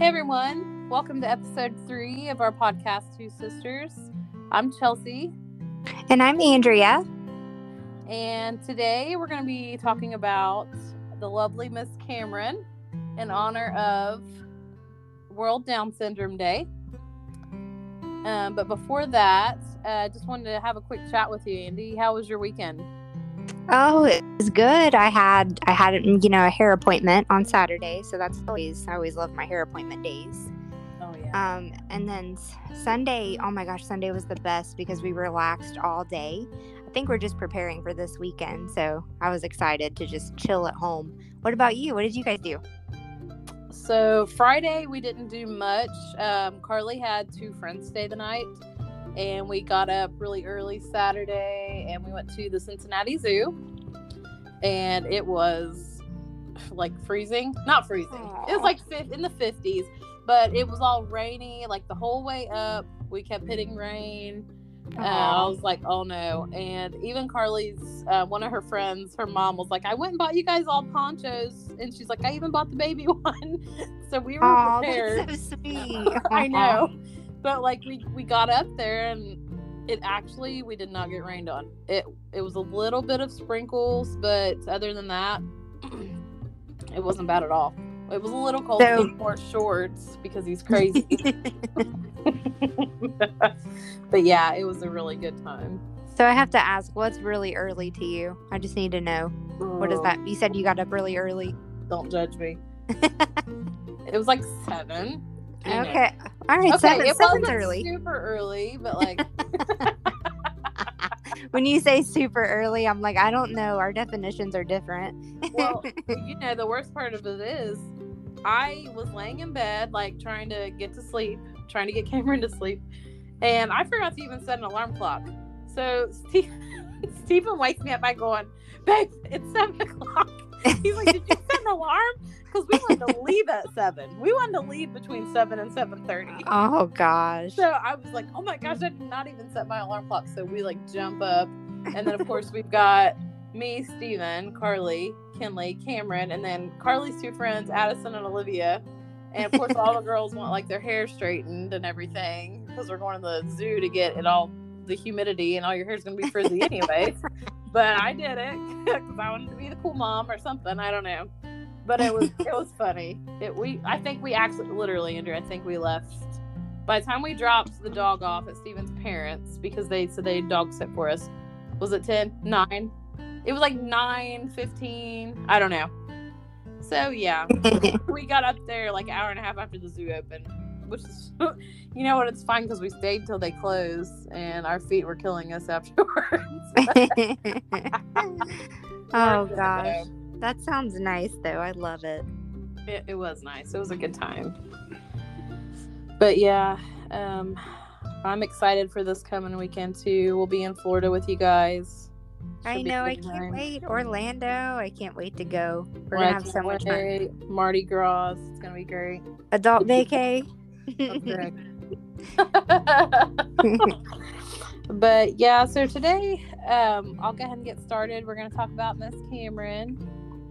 Hey everyone, welcome to episode three of our podcast, Two Sisters. I'm Chelsea, And I'm Andrea. and today we're going to be talking about the lovely Miss Kamryn in honor of World Down Syndrome Day. Um, but before that, I uh, just wanted to have a quick chat with you, Andy. How was your weekend? Oh, it was good. I had I had you know a hair appointment on Saturday, so that's always I always love my hair appointment days. Oh yeah. Um, and then Sunday, oh my gosh, Sunday was the best because we relaxed all day. I think we're just preparing for this weekend, so I was excited to just chill at home. What about you? What did you guys do? So Friday we didn't do much. Um, Carly had two friends stay the night, and we got up really early Saturday, and we went to the Cincinnati Zoo, and it was like freezing. Not freezing. It was like in the fifties, but it was all rainy like the whole way up. We kept hitting rain. Uh, I was like, oh no. And even Carly's, uh, one of her friends, her mom was like, I went and bought you guys all ponchos. And she's like, I even bought the baby one. so we were Aw, prepared. that's so sweet. I know. But like we, we got up there and it actually we did not get rained on. It it was a little bit of sprinkles, but other than that, it wasn't bad at all. It was a little cold. So- he wore shorts because he's crazy. but yeah, it was a really good time. so I have to ask, what's really early to you? I just need to know. What is that? You said you got up really early. Don't judge me. it was like seven. You. Okay. All right. Okay, seven, it seven's wasn't early. super early, but like when you say super early, I'm like, I don't know. Our definitions are different. well, you know, the worst part of it is I was laying in bed, like trying to get to sleep, trying to get Kamryn to sleep, and I forgot to even set an alarm clock. So Steve, Stephen wakes me up by going, Babe, it's seven o'clock. He's like, Did you set an alarm? Because we wanted to leave at seven. We wanted to leave between seven and seven thirty. oh gosh. So I was like, oh my gosh, I did not even set my alarm clock. So we like jump up. And then, of course, we've got me, Steven, Carly, Kinley, Kamryn, and then Carly's two friends, Addison and Olivia. And of course, all the girls want like their hair straightened and everything because we're going to the zoo to get it all the humidity and all your hair's going to be frizzy anyways. but I did it because I wanted to be the cool mom or something. I don't know. But it was it was funny. It we I think we actually literally Andrew. I think we left by the time we dropped the dog off at Steven's parents because they said they dog sit for us. Was it 10? 9? It was like 9, 15. I don't know. So yeah, we got up there like an hour and a half after the zoo opened, which is, you know what, it's fine because we stayed till they closed and our feet were killing us afterwards. oh gosh. That sounds nice though. I love it. It, it was nice. It was a good time. But yeah, um, I'm excited for this coming weekend too. We'll be in Florida with you guys. I Should a know. I can't time. wait. Orlando. I can't wait to go. We're Well, gonna have so much fun. Mardi Gras. It's gonna be great. Adult vacay. But yeah, so today um, I'll go ahead and get started. We're going to talk about Miss Kamryn.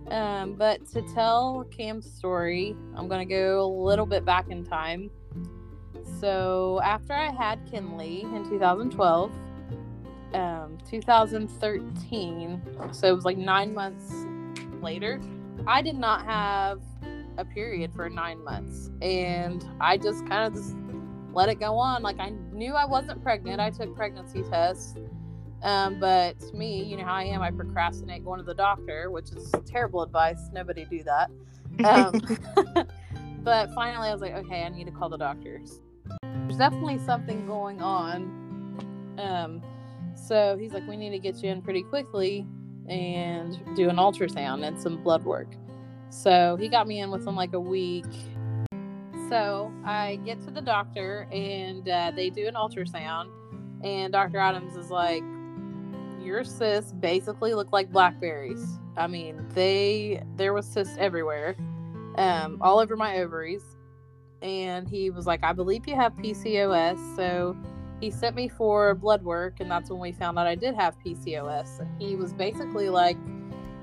Um, but to tell Cam's story, I'm going to go a little bit back in time. So after I had Kinley in 2012, um, 2013, so it was like nine months later, I did not have a period for nine months. And I just kind of just let it go on. Like I knew I wasn't pregnant. I took pregnancy tests. Um, but me, you know how I am, I procrastinate going to the doctor, which is terrible advice. Nobody do that. Um, but finally, I was like, okay, I need to call the doctors. There's definitely something going on. Um, so he's like, we need to get you in pretty quickly and do an ultrasound and some blood work. So he got me in within like a week. So I get to the doctor and uh, they do an ultrasound, and Dr. Adams is like, "Your cysts basically look like blackberries. I mean, they there was cysts everywhere, um, all over my ovaries." And he was like, "I believe you have PCOS." So he sent me for blood work, and that's when we found out I did have PCOS. And he was basically like,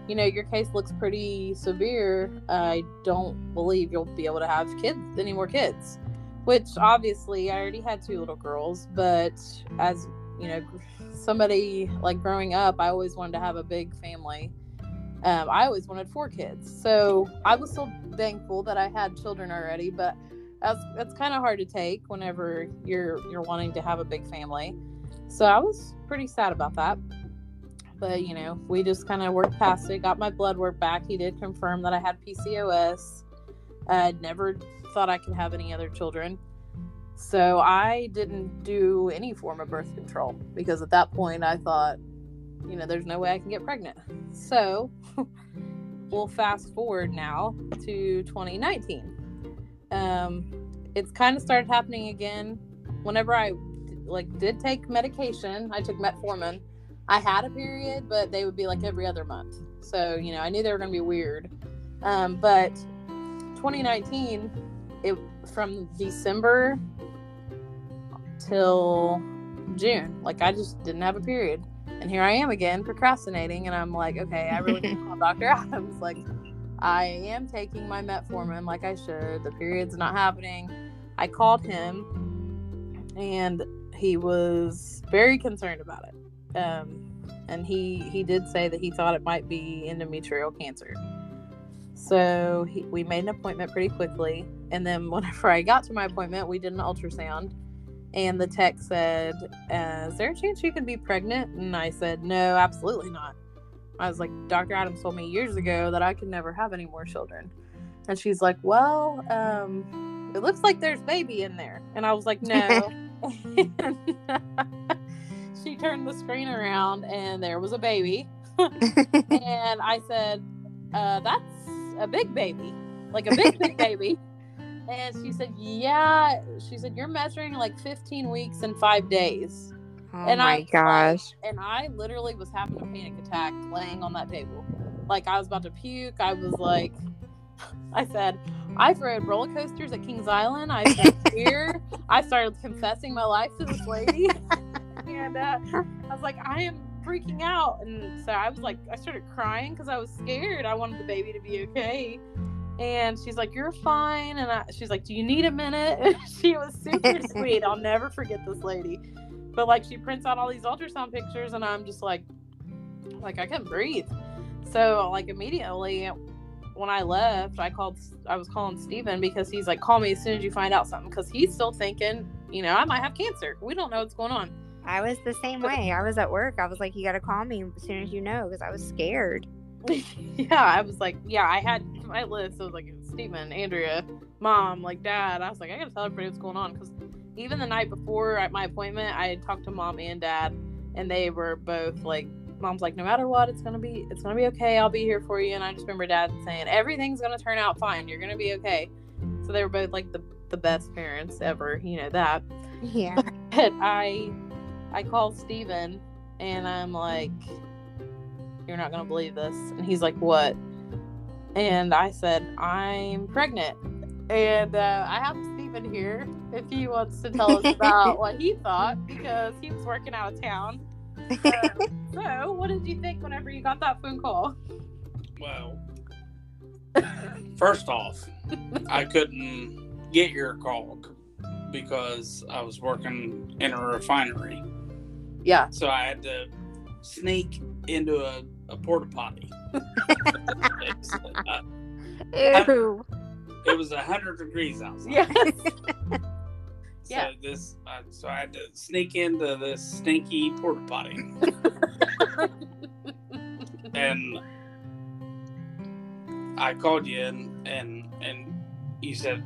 you know, your case looks pretty severe. I don't believe you'll be able to have kids, any more kids. Which obviously, I already had two little girls, but as you know, somebody like growing up, I always wanted to have a big family. Um, I always wanted four kids, so I was so thankful that I had children already. But that's that's kind of hard to take whenever you're you're wanting to have a big family. So I was pretty sad about that but you know, we just kind of worked past it. Got my blood work back. He did confirm that I had PCOS. I never thought I could have any other children. So I didn't do any form of birth control because at that point I thought, you know, there's no way I can get pregnant. So we'll fast forward now to 2019. Um, it's kind of started happening again. Whenever I like did take medication, I took metformin I had a period, but they would be like every other month. So, you know, I knew they were going to be weird. Um, but 2019, it from December till June, like I just didn't have a period. And here I am again procrastinating. And I'm like, okay, I really need to call Dr. Adams. Like, I am taking my metformin like I should. The period's not happening. I called him and he was very concerned about it um, and he he did say that he thought it might be endometrial cancer. So he, we made an appointment pretty quickly, and then whenever I got to my appointment, we did an ultrasound, and the tech said, uh, "Is there a chance you could be pregnant?" And I said, "No, absolutely not." I was like, "Dr. Adams told me years ago that I could never have any more children," and she's like, "Well, um, it looks like there's baby in there," and I was like, "No." she turned the screen around and there was a baby. and I said, uh, That's a big baby, like a big, big baby. And she said, Yeah. She said, You're measuring like 15 weeks and five days. Oh and my I, gosh. And I literally was having a panic attack laying on that table. Like I was about to puke. I was like, I said, I've rode roller coasters at Kings Island. I've been here. I started confessing my life to this lady and uh, I was like, I am freaking out, and so I was like, I started crying because I was scared. I wanted the baby to be okay. And she's like, "You're fine." And I, she's like, "Do you need a minute?" she was super sweet. I'll never forget this lady. But like, she prints out all these ultrasound pictures, and I'm just like, like I couldn't breathe. So like immediately when I left, I called. I was calling Steven because he's like, "Call me as soon as you find out something," because he's still thinking, you know, I might have cancer. We don't know what's going on. I was the same way. I was at work. I was like, you got to call me as soon as you know because I was scared. yeah, I was like, yeah, I had my list. I was like, Stephen, Andrea, mom, like dad. I was like, I got to tell everybody what's going on because even the night before at my appointment, I had talked to mom and dad, and they were both like, mom's like, no matter what, it's gonna be, it's gonna be okay. I'll be here for you. And I just remember dad saying, everything's gonna turn out fine. You're gonna be okay. So they were both like the the best parents ever. You know that. Yeah. But I I call Steven and I'm like, You're not going to believe this. And he's like, What? And I said, I'm pregnant. And uh, I have Stephen here if he wants to tell us about what he thought because he was working out of town. Uh, so, what did you think whenever you got that phone call? Well, first off, I couldn't get your call because I was working in a refinery. Yeah. So I had to sneak into a, a porta potty. Ew. it was a hundred degrees outside. Yes. So Yeah. this, uh, so I had to sneak into this stinky porta potty, and I called you and and and you said,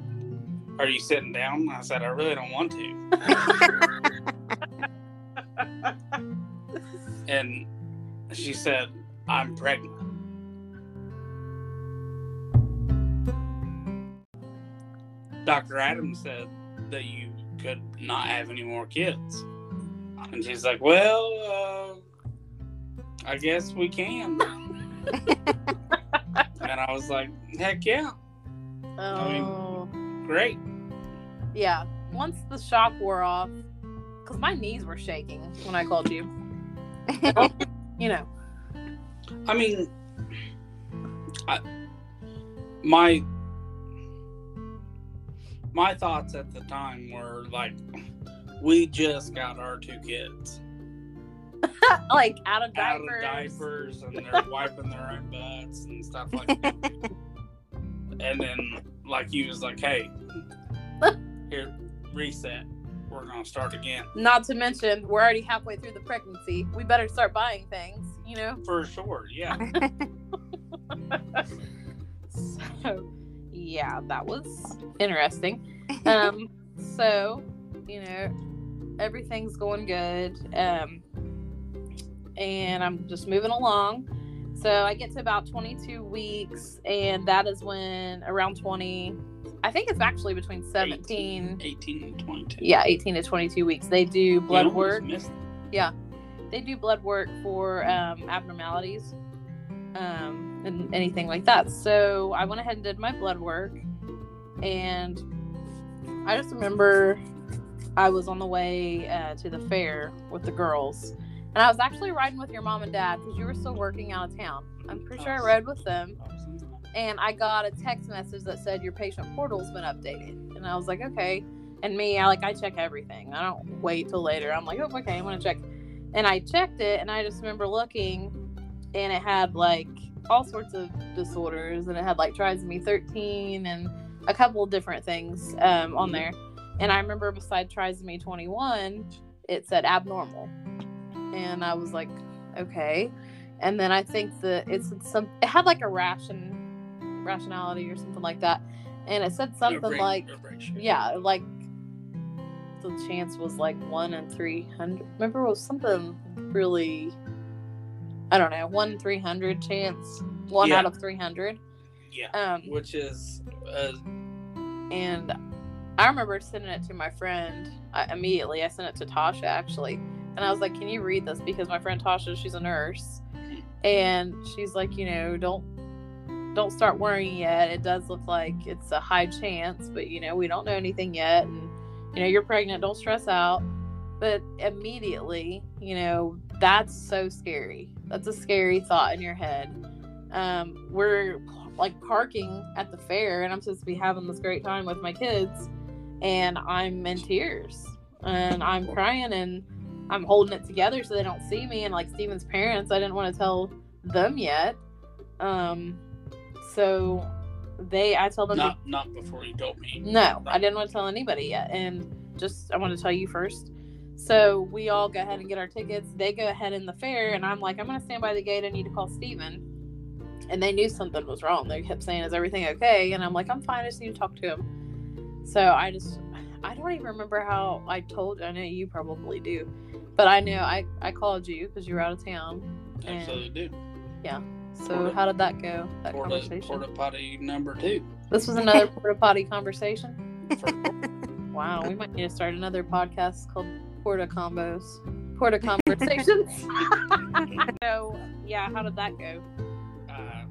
"Are you sitting down?" I said, "I really don't want to." and she said, "I'm pregnant." Dr. Adams said that you could not have any more kids. And she's like, Well, uh, I guess we can. and I was like, Heck yeah, Oh. great. Yeah. Once the shock wore off, because my knees were shaking when I called you. you know. I mean, my my thoughts at the time were like, we just got our two kids like out of diapers. out of diapers and they're wiping their own butts and stuff like that. and then like he was like, hey, here, reset. We're gonna start again Not to mention, we're already halfway through the pregnancy. We better start buying things, you know? for sure. Yeah. So, yeah, that was interesting. Um, so, you know, everything's going good. Um, and I'm just moving along. So I get to about 22 weeks, and that is when around 20, I think it's actually between 17, 18 and 22. yeah, 18 to 22 weeks. They do blood work. missed- They do blood work for um, abnormalities um, and anything like that. So I went ahead and did my blood work, and I just remember I was on the way uh, to the fair with the girls, and I was actually riding with your mom and dad because you were still working out of town. I'm pretty sure I rode with them, and I got a text message that said your patient portal's been updated, and I was like, okay. And me, I like I check everything. I don't wait till later. I'm like, oh, okay, I'm gonna check. And I checked it, and I just remember looking, and it had like all sorts of disorders, and it had like trisomy 13 and a couple of different things um, on there. And I remember beside trisomy 21, it said abnormal, and I was like, okay. And then I think that it's some. It had like a ration, rationality or something like that, and it said something like yeah, like the chance was like one in three hundred. Remember, it was something really, I don't know, one in three hundred chance, one Yeah. out of three hundred. Yeah. Um, Which is uh, and I remember sending it to my friend I, immediately. I sent it to Tasha actually, and I was like, "Can you read this?" Because my friend Tasha, she's a nurse, and she's like, you know, don't don't start worrying yet. It does look like it's a high chance, but you know, we don't know anything yet, and you know, you're pregnant. Don't stress out. But immediately, you know, that's so scary. That's a scary thought in your head. Um, we're like parking at the fair, and I'm supposed to be having this great time with my kids, and I'm in tears, and I'm crying, and I'm holding it together so they don't see me. And like Steven's parents, I didn't want to tell them yet. Um, so they, I told them to not not before you told me. no, I didn't want to tell anybody yet. And just, I want to tell you first. So we all go ahead and get our tickets. They go ahead in the fair, and I'm like, I'm to stand by the gate. I need to call Steven. And they knew something was wrong. They kept saying, Is everything okay? And I'm like, I'm fine. I just need to talk to him. So I just, I don't even remember how I told I know you probably do. But I know I, I called you because you were out of town. And Absolutely do. So Porta- how did that go? That Porta, conversation? porta potty number two. This was another porta potty conversation. Wow, we might need to start another podcast called Porta Combos. Porta Conversations. so, yeah, how did that go? uh,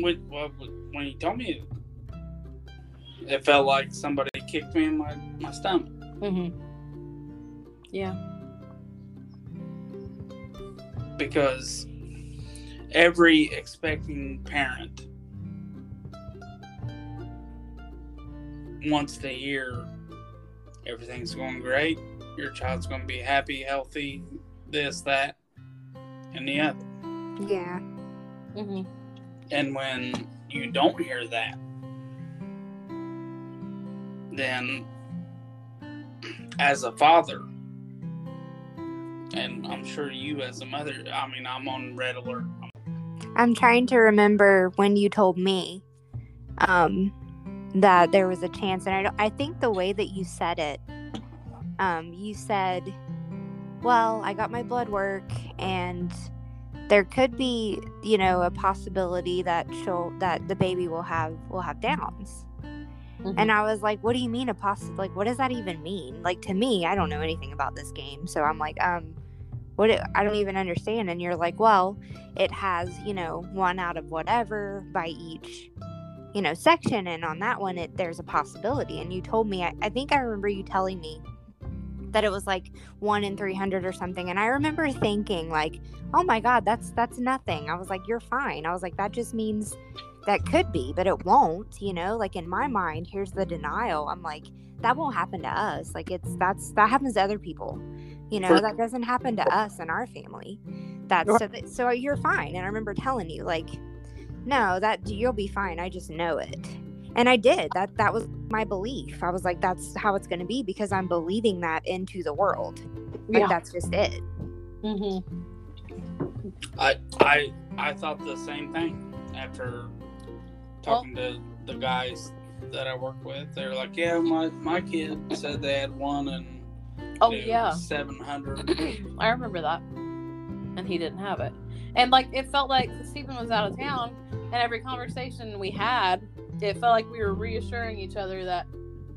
when, when you told me, it felt like somebody kicked me in my, my stomach. Mm-hmm. Yeah. Because every expecting parent wants to hear everything's going great, your child's going to be happy, healthy, this, that, and the other. yeah. Mm-hmm. And when you don't hear that, then as a father, and I'm sure you as a mother, I mean, I'm on red alert. I'm trying to remember when you told me um, that there was a chance, and I, don't, I think the way that you said it, um, you said, "Well, I got my blood work, and there could be, you know, a possibility that she'll that the baby will have will have Downs." And I was like, "What do you mean a poss? Like, what does that even mean? Like to me, I don't know anything about this game, so I'm like, um, what? it- I don't even understand." And you're like, "Well, it has, you know, one out of whatever by each, you know, section, and on that one, it there's a possibility." And you told me, I, I think I remember you telling me that it was like one in 300 or something and i remember thinking like oh my god that's that's nothing i was like you're fine i was like that just means that could be but it won't you know like in my mind here's the denial i'm like that won't happen to us like it's that's that happens to other people you know For- that doesn't happen to us and our family. That's so, that, so you're fine and i remember telling you like no that you'll be fine i just know it. And i did that that was my belief. I was like that's how it's going to be because i'm believing that into the world. Like Yeah. that's just it. Hmm I I I thought the same thing after talking to the guys that I work with. they're like, "Yeah, my my kid said they had one and Oh yeah. seven hundred. I remember that. And he didn't have it. And like it felt like Stephen was out of town and every conversation we had, it felt like we were reassuring each other that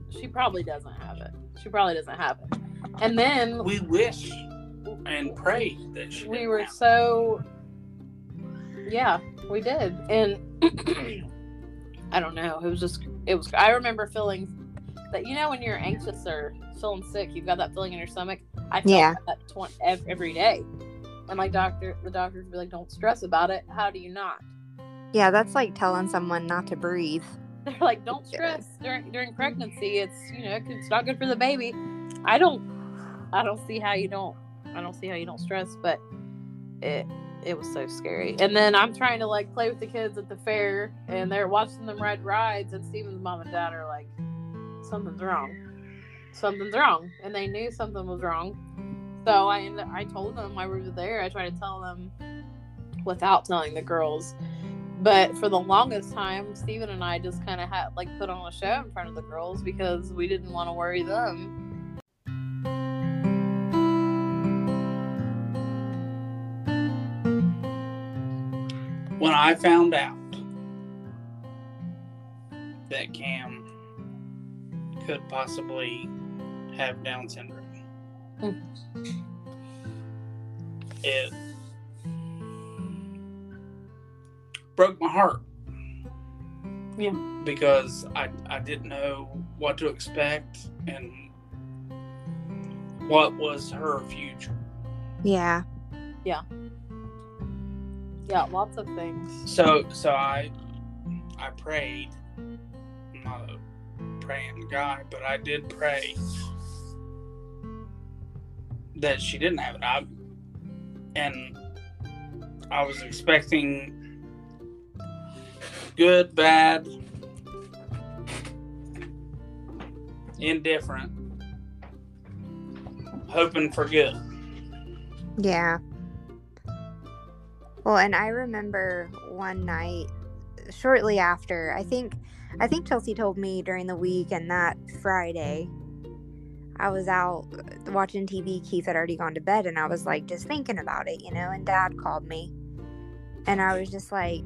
she probably doesn't have it. She probably doesn't have it. And then We wish and pray that she we were have it. so yeah, we did. And I don't know. It was just it was I remember feeling that you know when you're anxious or feeling sick, you've got that feeling in your stomach. I felt Yeah. that tw- every day. And my doctor, the doctors would be like, "Don't stress about it. How do you not?" yeah that's like telling someone not to breathe They're like, "Don't stress during during pregnancy. It's you know it's not good for the baby." I don't, I don't see how you don't. I don't see how you don't stress, but it it was so scary. And then I'm trying to like play with the kids at the fair, and they're watching them ride rides, and Steven's mom and dad are like, "Something's wrong. Something's wrong," and they knew something was wrong. So I I told them I was there. I tried to tell them without telling the girls. But for the longest time, Steven and I just kind of had like put on a show in front of the girls because we didn't want to worry them. when I found out that Cam could possibly have Down syndrome, Mm. it broke my heart. Yeah. Because I, I didn't know what to expect and what was her future. Yeah. Yeah Yeah, lots of things. So so I I prayed. I'm not a praying guy, but I did pray that she didn't have it. I, and I was expecting good, bad, indifferent, hoping for good. Yeah. Well, and I remember one night shortly after, I think I think Chelsea told me during the week and that Friday I was out uh, watching TV. Keith had already gone to bed and I was like just thinking about it, you know, and dad called me. And I was just like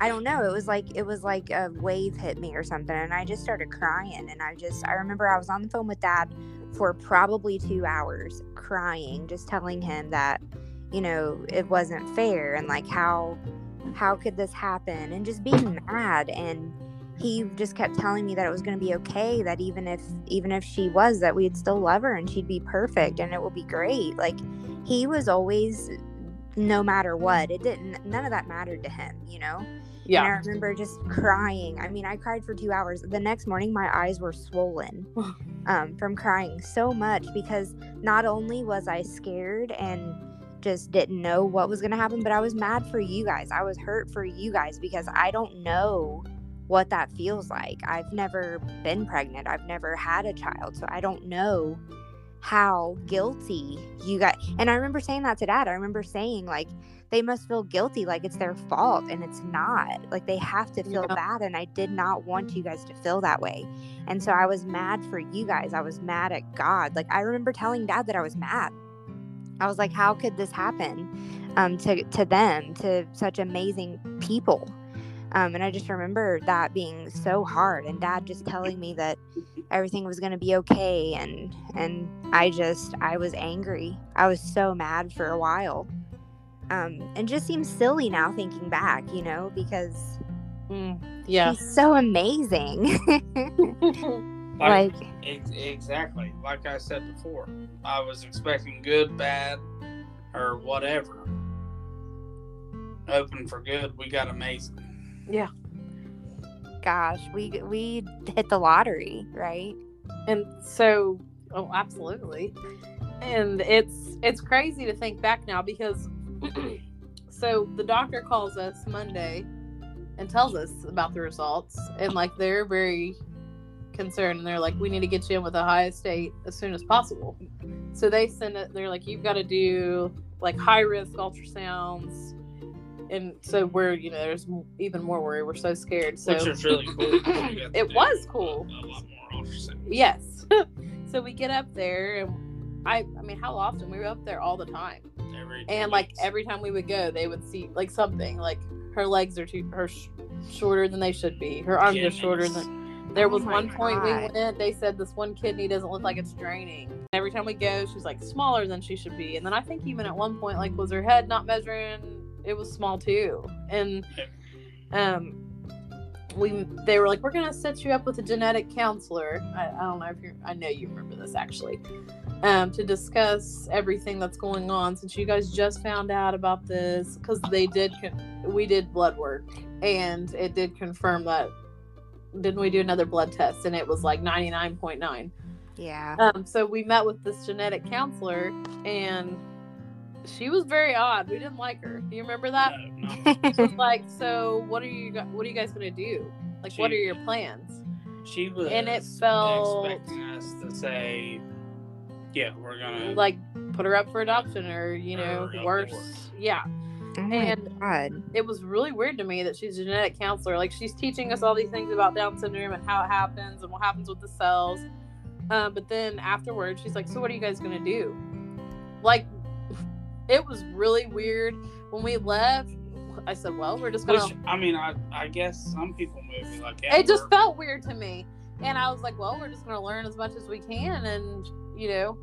I don't know, it was like it was like a wave hit me or something and I just started crying and I just I remember I was on the phone with dad for probably 2 hours crying just telling him that you know it wasn't fair and like how how could this happen and just being mad and he just kept telling me that it was going to be okay that even if even if she was that we'd still love her and she'd be perfect and it will be great like he was always no matter what it didn't none of that mattered to him you know and I remember just crying. I mean, I cried for two hours. The next morning, my eyes were swollen um, from crying so much because not only was I scared and just didn't know what was going to happen, but I was mad for you guys. I was hurt for you guys because I don't know what that feels like. I've never been pregnant, I've never had a child. So I don't know how guilty you got. And I remember saying that to dad. I remember saying, like, they must feel guilty like it's their fault and it's not like they have to feel bad and i did not want you guys to feel that way and so i was mad for you guys i was mad at god like i remember telling dad that i was mad i was like how could this happen um, to, to them to such amazing people um, and i just remember that being so hard and dad just telling me that everything was going to be okay and and i just i was angry i was so mad for a while um, and just seems silly now thinking back, you know, because Mm, yeah. he's so amazing. Like, Like, ex- exactly. Like I said before, I was expecting good, bad, or whatever. Open for good, we got amazing. Yeah. gosh, we we hit the lottery, right? And so, oh, absolutely. And it's it's crazy to think back now because so the doctor calls us Monday and tells us about the results and like they're very concerned and they're like we need to get you in with Ohio State as soon as possible. So they send it they're like you've got to do like high risk ultrasounds and so we're you know there's even more worry we're so scared so which is really cool. You got to It was cool. A lot more. Yes. so we get up there and I I mean how often we were up there all the time. Every two And like weeks. every time we would go they would see like something like her legs are too her sh- shorter than they should be. Her arms are shorter than there Oh was my one point we God. went they said this one kidney doesn't look like it's draining. Every time we go she's like smaller than she should be. And then I think even at one point like was her head not measuring it was small too. And um we they were like we're gonna set you up with a genetic counselor. I, I don't know if you i know you remember this actually. Um to discuss everything that's going on since you guys just found out about this because they did con- we did blood work. And it did confirm that didn't we do another blood test? And it was like 99.9 Yeah. um so we met with this genetic counselor and she was very odd we didn't like her do you remember that No, no. like, so what are you what are you guys gonna do? Like, what are your plans? She was And it felt- expecting us to say, "Yeah, we're gonna Like, put her up for adoption, or you know, worse. abort. Yeah, oh my and- god. it was really weird to me that she's a genetic counselor. Like, she's teaching us all these things about Down syndrome and how it happens and what happens with the cells. Um, but then afterwards, she's like, so what are you guys gonna do? Like, it was really weird when we left. I said, well, we're just gonna. Which I mean, I I guess some people may be like, yeah, it just felt weird to me and i was like well we're just going to learn as much as we can and you know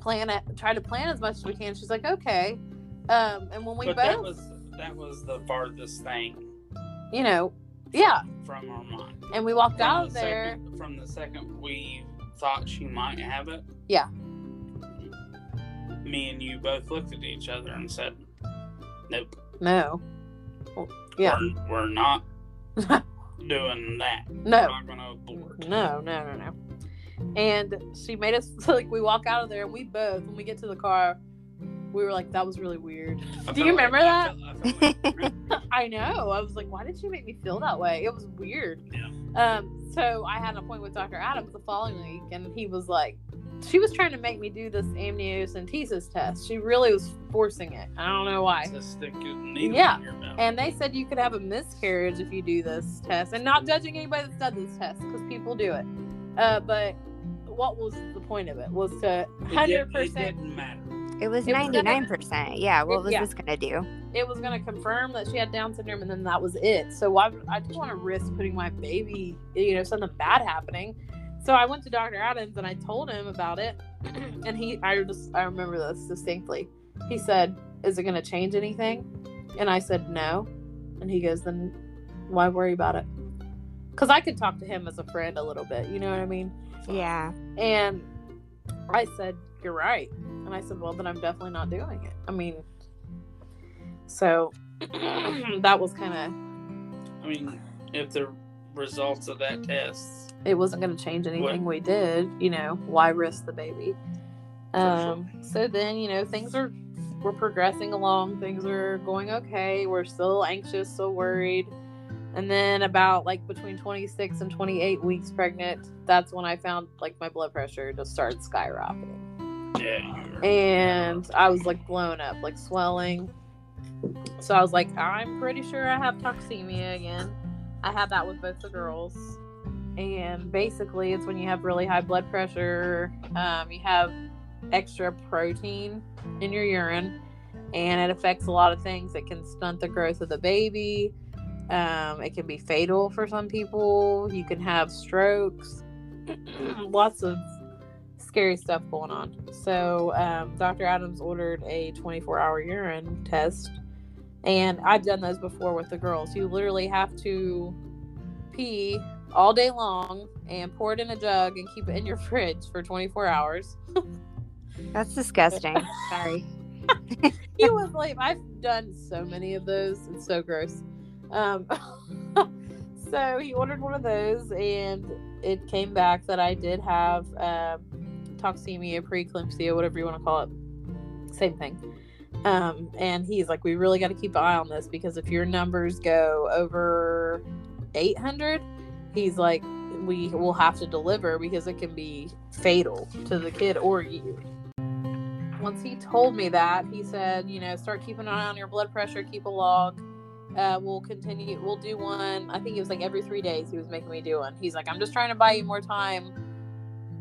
plan it try to plan as much as we can she's like okay um and when we But that was that was the farthest thing you know yeah from our mind. and we walked From out the of there second, from the second we thought she might have it. Yeah. Me and you both looked at each other and said, "Nope, no. Well, yeah. We're, we're not doing that. We're no not gonna abort." no no no no. And she made us like we walk out of there and we both when we get to the car we were like that was really weird I Do you felt like- remember I that? felt- I felt like- I know. I was like, why did she make me feel that way? It was weird. Yeah. Um, so I had an appointment with Dr. Adams the following week, and he was like, she was trying to make me do this amniocentesis test. She really was forcing it. I don't know why. to stick a needle Yeah. in your mouth. And they said you could have a miscarriage if you do this test, and not judging anybody that's done this test because people do it. Uh, but what was the point of it? Was to It did- hundred It percent. didn't matter. It was gonna- ninety nine percent. Yeah. What was yeah. this gonna do? It was going to confirm that she had Down syndrome, and then that was it. So why? I didn't want to risk putting my baby, you know, something bad happening. So I went to Dr. Adams and I told him about it, and he, I just, I remember this distinctly. He said, "Is it going to change anything?" And I said, "No." And he goes, "Then why worry about it?" Because I could talk to him as a friend a little bit. You know what I mean? Yeah. And I said, You're right. And I said, Well, then I'm definitely not doing it. I mean, so that was kind of, I mean, if the results of that test, it wasn't going to change anything we did. You know, why risk the baby? For sure. Um, so then, you know, things are, we're progressing along. Things are going okay. We're still anxious, still worried. And then about like between 26 and 28 weeks pregnant, that's when I found like my blood pressure just started skyrocketing. And I was like blown up, like swelling. So I was like, I'm pretty sure I have toxemia again. I had that with both the girls. And basically, it's when you have really high blood pressure, um, you have extra protein in your urine, and it affects a lot of things. It can stunt the growth of the baby. Um, it can be fatal for some people. You can have strokes. Lots of scary stuff going on. So, um, Dr. Adams ordered a 24 hour urine test. And I've done those before with the girls. You literally have to pee all day long and pour it in a jug and keep it in your fridge for 24 hours. That's disgusting. Sorry. he was like, I've done so many of those. It's so gross. Um, so he ordered one of those, and it came back that I did have um, toxemia, preeclampsia, whatever you want to call it. Same thing. Um, and he's like, we really got to keep an eye on this because if your numbers go over 800, he's like, we will have to deliver because it can be fatal to the kid or you. Once he told me that, he said, you know, start keeping an eye on your blood pressure, keep a log. Uh, we'll continue. We'll do one. I think it was like every three days. He was making me do one. He's like, I'm just trying to buy you more time.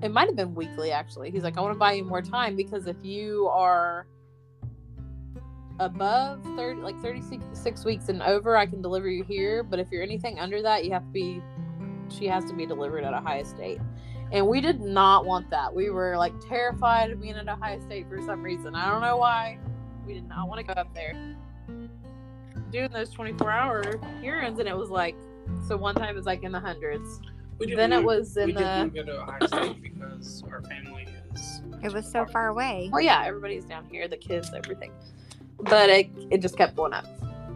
It might have been weekly actually. He's like, I want to buy you more time because if you are above 30 like 36 weeks and over i can deliver you here. But if you're anything under that you have to be she has to be delivered at Ohio State and we did not want that. We were like terrified of being at Ohio State for some reason. I don't know why. We did not want to go up there. Doing those 24 hour urines and it was like so one time it was like in the hundreds then it was in we the didn't go to Ohio State because our family is. It was so far away. well yeah everybody's down here the kids everything but it, it just kept going up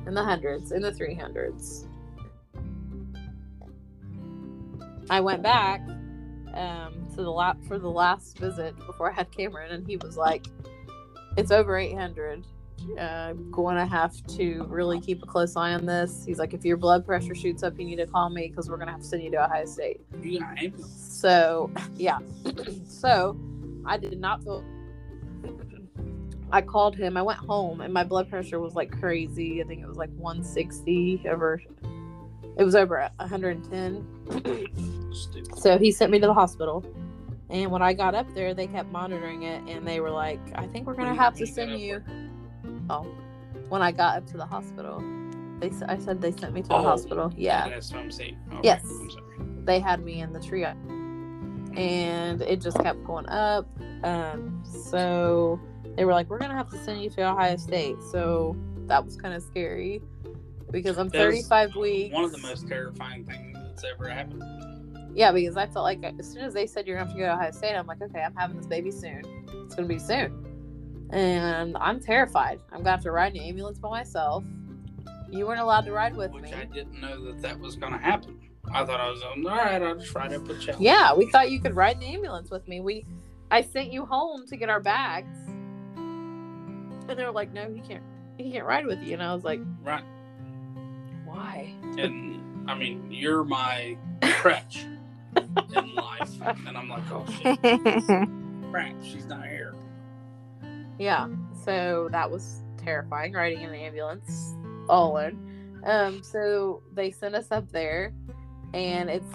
in the hundreds in the 300s i went back um, to the lap for the last visit before i had Kamryn and he was like it's over 800 uh, going to have to really keep a close eye on this he's like if your blood pressure shoots up you need to call me because we're going to have to send you to ohio state You got ambulance. so yeah so i did not feel I called him. I went home and my blood pressure was like crazy. I think it was like 160 over. It was over 110. Stupid. So he sent me to the hospital. And when I got up there, they kept monitoring it and they were like, I think we're going to have to send you. Oh, when I got up to the hospital, they I said they sent me to the Oh, hospital. Yeah. That's what I'm saying. Okay, Yes. I'm sorry. they had me in the triage and it just kept going up um so they were like we're gonna have to send you to ohio state so that was kind of scary because i'm That was 35 weeks One of the most terrifying things that's ever happened. yeah because i felt like as soon as they said you're gonna have to go to ohio state i'm like okay i'm having this baby soon it's gonna be soon and i'm terrified i'm gonna have to ride in an ambulance by myself you weren't allowed to ride with Which me I didn't know that that was going to happen. I thought I was on. All right, I'll just ride up with Chelsea. Yeah, we thought you could ride in the ambulance with me. We, I sent you home to get our bags, and they were like, "No, he can't. He can't ride with you." And I was like, Right. "Why?" And I mean, you're my crutch in life, and I'm like, oh shit, crap, she's not here. Yeah. So that was terrifying riding in the ambulance all alone. Um, so they sent us up there, and it's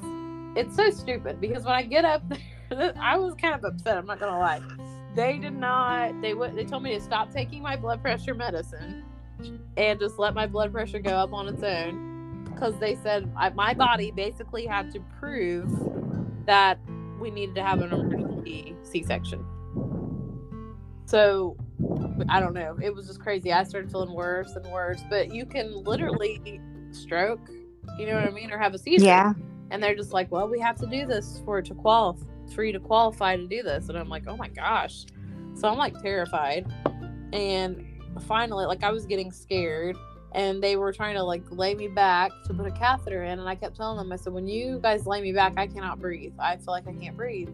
it's so stupid because when I get up there, I was kind of upset. I'm not gonna lie. They did not. They would. They told me to stop taking my blood pressure medicine and just let my blood pressure go up on its own because they said I, my body basically had to prove that we needed to have an emergency C-section. So I don't know. It was just crazy. I started feeling worse and worse. But you can literally stroke, you know what I mean, or have a seizure. yeah. And they're just like, well, we have to do this for to qualify for you to qualify to do this. And I'm like, oh my gosh. So I'm like terrified. And finally, like I was getting scared. And they were trying to like lay me back to put a catheter in. And I kept telling them, I said, when you guys lay me back, I cannot breathe. I feel like I can't breathe.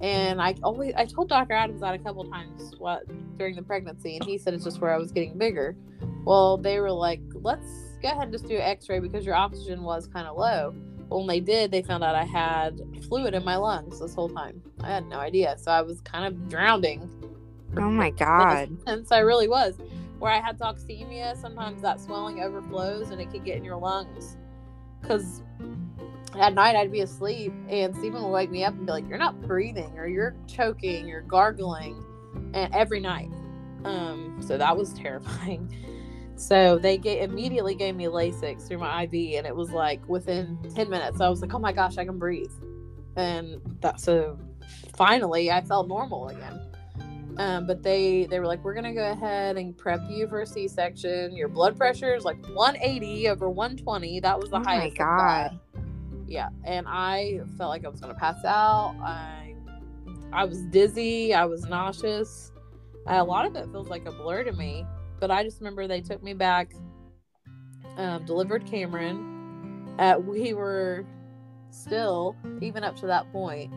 And I always, I told Dr. Adams that a couple times what during the pregnancy, and he said it's just where I was getting bigger. Well, they were like, let's go ahead and just do an X-ray because your oxygen was kind of low. When they did, they found out I had fluid in my lungs this whole time. I had no idea, so I was kind of drowning. Oh my god. And so I really was, where I had toxemia, sometimes that swelling overflows and it could get in your lungs. Because at night I'd be asleep and Stephen would wake me up and be like, "You're not breathing, or you're choking, you're gargling," and every night. Um, so that was terrifying. So they ga- immediately gave me Lasix through my IV, and it was like within ten minutes, I was like, "Oh my gosh, I can breathe," and that so finally I felt normal again. Um, but they they were like, we're gonna go ahead and prep you for a C-section. Your blood pressure is like 180 over 120. That was the Oh my highest. of God. Yeah, and I felt like I was gonna pass out. I I was dizzy. I was nauseous. A lot of it feels like a blur to me, but I just remember they took me back, um, delivered Kamryn. Uh, we were still, even up to that point,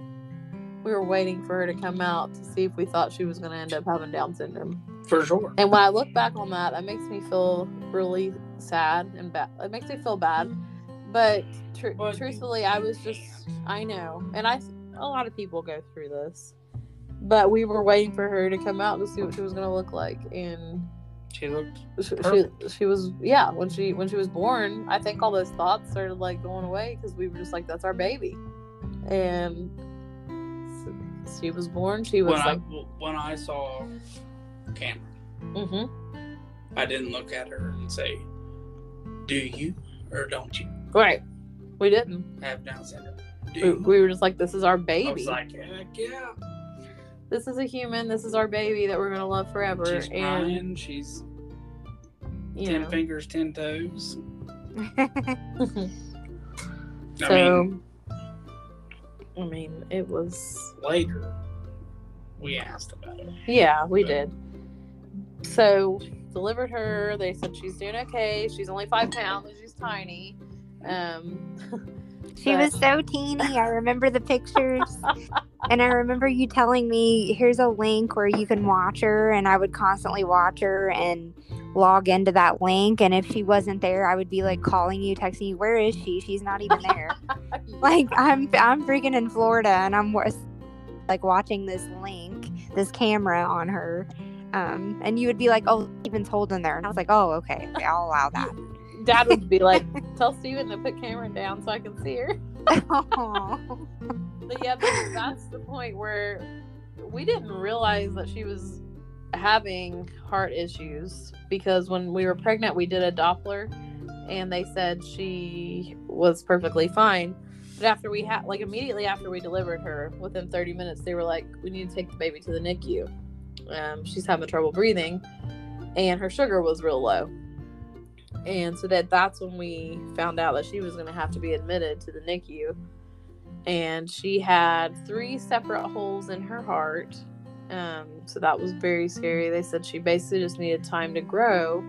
we were waiting for her to come out to see if we thought she was going to end up having Down syndrome. For sure. And when I look back on that, it makes me feel really sad and bad. It makes me feel bad. But tr- you truthfully, I was just, I know. And I, a lot of people go through this. But we were waiting for her to come out to see what she was going to look like. And She looked she, she, she was, yeah, when she, when she was born, I think all those thoughts started like going away because we were just like, that's our baby. And she was born. She was when like, I when I saw Kamryn, mm-hmm. I didn't look at her and say, "Do you or don't you right. We didn't. Mm-hmm. have Down syndrome?" We, we were just like, this is our I baby. was like, "Heck yeah!" this is a human. This is our baby that we're gonna love forever. She's and crying. She's ten know, fingers, ten toes. so I mean, I mean, it was later we asked about it. yeah, we did. So delivered her. They said she's doing okay. She's only five pounds. She's tiny. Um, She was so teeny. I remember the pictures. and I remember you telling me, here's a link where you can watch her. And I would constantly watch her and log into that link. And if she wasn't there, I would be like calling you, texting you, where is she? She's not even there. like I'm, I'm freaking in Florida and I'm like watching this link, this camera on her. Um, and you would be like, oh, Steven's holding there. And I was like, oh, okay, okay I'll allow that. Dad would be like, "Tell Steven to put Kamryn down so I can see her." But yeah, that's, that's the point where we didn't realize that she was having heart issues because when we were pregnant, we did a Doppler and they said she was perfectly fine. But after we had, like, immediately after we delivered her, within 30 minutes, they were like, we need to take the baby to the NICU. Um, she's having trouble breathing and her sugar was real low. And so that that's when we found out that she was going to have to be admitted to the NICU and she had three separate holes in her heart. Um, so that was very scary. They said she basically just needed time to grow.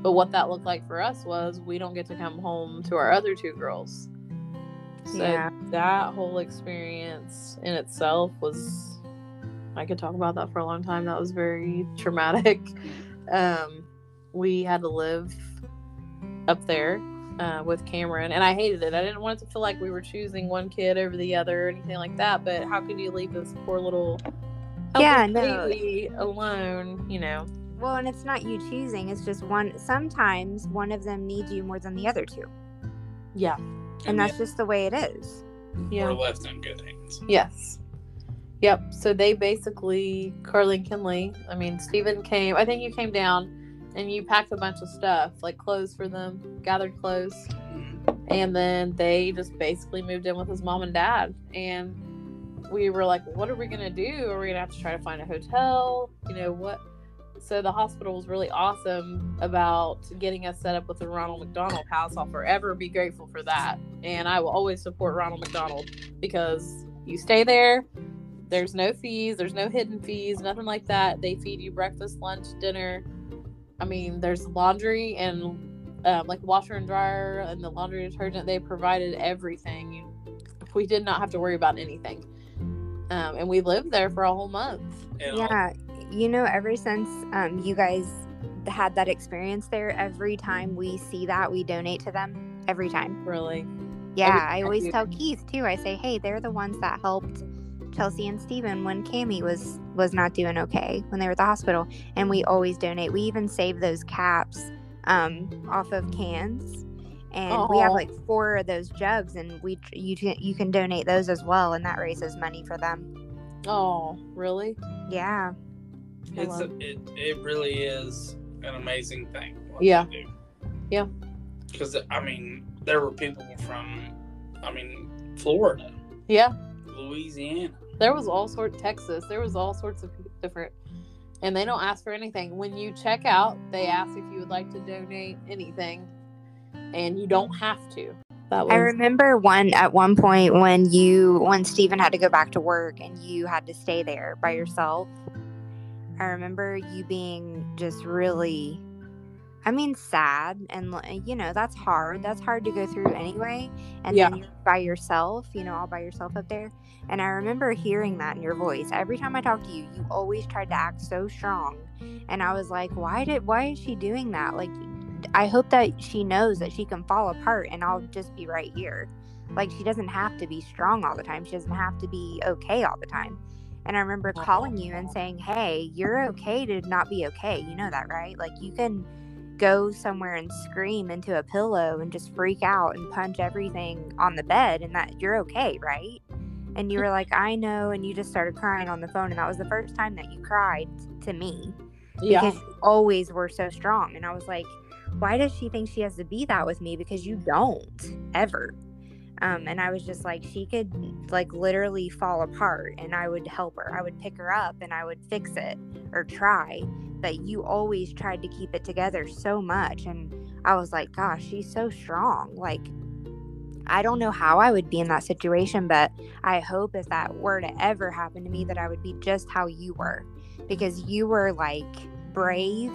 But what that looked like for us was we don't get to come home to our other two girls. So Yeah. that whole experience in itself was, I could talk about that for a long time. That was very traumatic. Um, we had to live up there uh, with Kamryn, and I hated it. I didn't want it to feel like we were choosing one kid over the other or anything like that. But how could you leave this poor little Yeah, helpless no. alone? You know, Well, and it's not you choosing. It's just one. Sometimes one of them needs you more than the other two, yeah, and that's just the way it is. yeah. we're left in good hands. Yes. Yep. So they basically, Carly and Kinley, I mean, Stephen came, I think you came down and you packed a bunch of stuff, like clothes for them, gathered clothes. And then they just basically moved in with his mom and dad. And we were like, what are we going to do? Are we going to have to try to find a hotel? You know, what? So the hospital was really awesome about getting us set up with the Ronald McDonald House. I'll forever be grateful for that. And I will always support Ronald McDonald because you stay there. There's no fees. There's no hidden fees. Nothing like that. They feed you breakfast, lunch, dinner. I mean, there's laundry and um, like washer and dryer and the laundry detergent. They provided everything. You, we did not have to worry about anything. Um, and we lived there for a whole month. Yeah, you know, ever since um, you guys had that experience there, every time we see that, we donate to them. Every time. Really. Yeah, Every I always tell Keith too. I say, hey, they're the ones that helped Chelsea and Steven when Cami was was not doing okay when they were at the hospital, and we always donate. We even save those caps um, off of cans, and we have like four of those jugs, and we you can you can donate those as well, and that raises money for them. Oh, really? Yeah, it's a, it, it really is an amazing thing. what Yeah. do. Yeah. Because I mean, there were people from, I mean, Florida, Yeah. Louisiana. There was all sorts Texas. There was all sorts of different and they don't ask for anything. When you check out, they ask if you would like to donate anything and you don't have to. that was I remember one at one point when you when Stephen had to go back to work and you had to stay there by yourself. I remember you being just really I mean sad and you know that's hard. That's hard to go through anyway. And Yeah. then you're by yourself, you know, all by yourself up there. And I remember hearing that in your voice. Every time I talked to you, you always tried to act so strong. And I was like, why did why is she doing that? Like I hope that she knows that she can fall apart and I'll just be right here. Like she doesn't have to be strong all the time. She doesn't have to be okay all the time. And I remember calling you and saying, "Hey, you're okay to not be okay. You know that, right? Like you can go somewhere and scream into a pillow and just freak out and punch everything on the bed and that you're okay, right?" And you were like, "I know." And you just started crying on the phone and that was the first time that you cried to me yeah because you always were so strong. And I was like, why does she think she has to be that with me? Because you don't ever. Um, and I was just like, she could like literally fall apart and I would help her. I would pick her up and I would fix it or try. But you always tried to keep it together so much. And I was like, gosh, she's so strong. Like, I don't know how I would be in that situation, but I hope if that were to ever happen to me, that I would be just how you were because you were like brave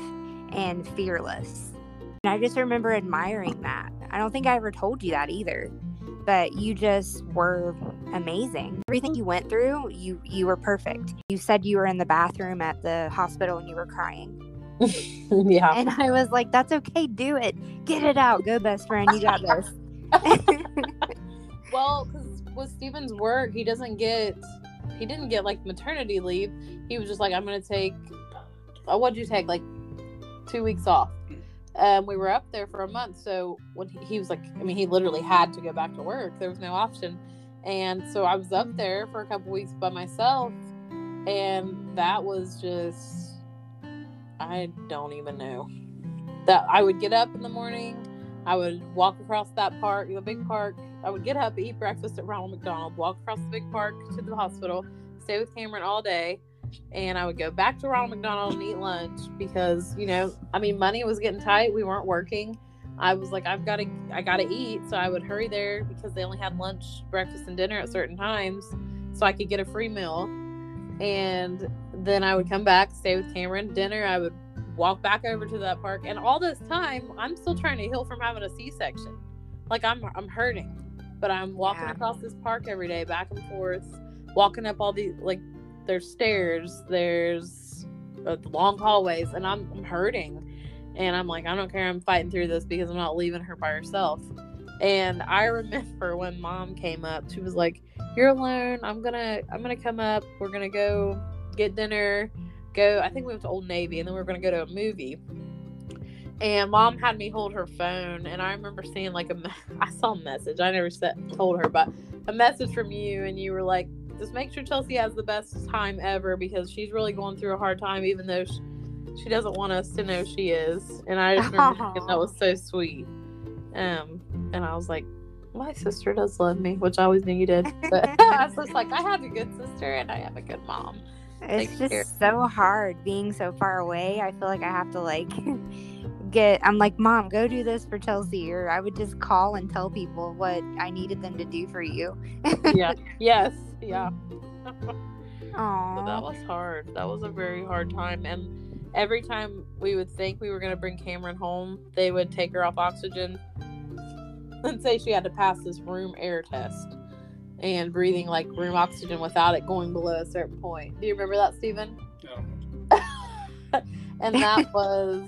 and fearless. And I just remember admiring that. I don't think I ever told you that either, but you just were amazing. Everything you went through, you you were perfect. You said you were in the bathroom at the hospital and you were crying. yeah And I was like, that's okay, do it. Get it out. Go best friend, you got this. well because with steven's work he doesn't get he didn't get like maternity leave. He was just like i'm gonna take oh, what'd you take? Like two weeks off. Um, we were up there for a month so when he, he was like i mean he literally had to go back to work. There was no option. And so i was up there for a couple weeks by myself and that was just i don't even know. That i would get up in the morning I would walk across that park, the big park. I would get up, eat breakfast at Ronald McDonald, walk across the big park to the hospital, stay with Kamryn all day, and I would go back to Ronald McDonald and eat lunch because, you know, I mean, money was getting tight. We weren't working. I was like, I've got to, I got to eat. So I would hurry there because they only had lunch, breakfast, and dinner at certain times so I could get a free meal. And then I would come back, stay with Kamryn, dinner. I would walk back over to that park and all this time i'm still trying to heal from having a c-section. Like i'm i'm hurting but i'm walking Yeah. across this park every day back and forth walking up all these like there's stairs there's uh, long hallways and I'm, I'm hurting. And i'm like i don't care i'm fighting through this because i'm not leaving her by herself. And i remember when mom came up she was like you're alone i'm gonna i'm gonna come up we're gonna go get dinner go i think we went to old navy and then we were going to go to a movie. And mom had me hold her phone and i remember seeing like a, I saw a message. I never said told her but a message from you and you were like just make sure chelsea has the best time ever because she's really going through a hard time even though she, she doesn't want us to know she is. And i just remember thinking that was so sweet. Um and i was like my sister does love me which i always knew you did. But i was just like i have a good sister and i have a good mom It's just so hard being so far away. I feel like I have to like get I'm like, "Mom, go do this for Chelsea." Or I would just call and tell people what I needed them to do for you. yeah yes yeah So that was hard. That was a very hard time. And every time we would think we were going to bring Kamryn home, they would take her off oxygen and say she had to pass this room air test and breathing like room oxygen without it going below a certain point. Do you remember that, Stephen? Yeah. and that was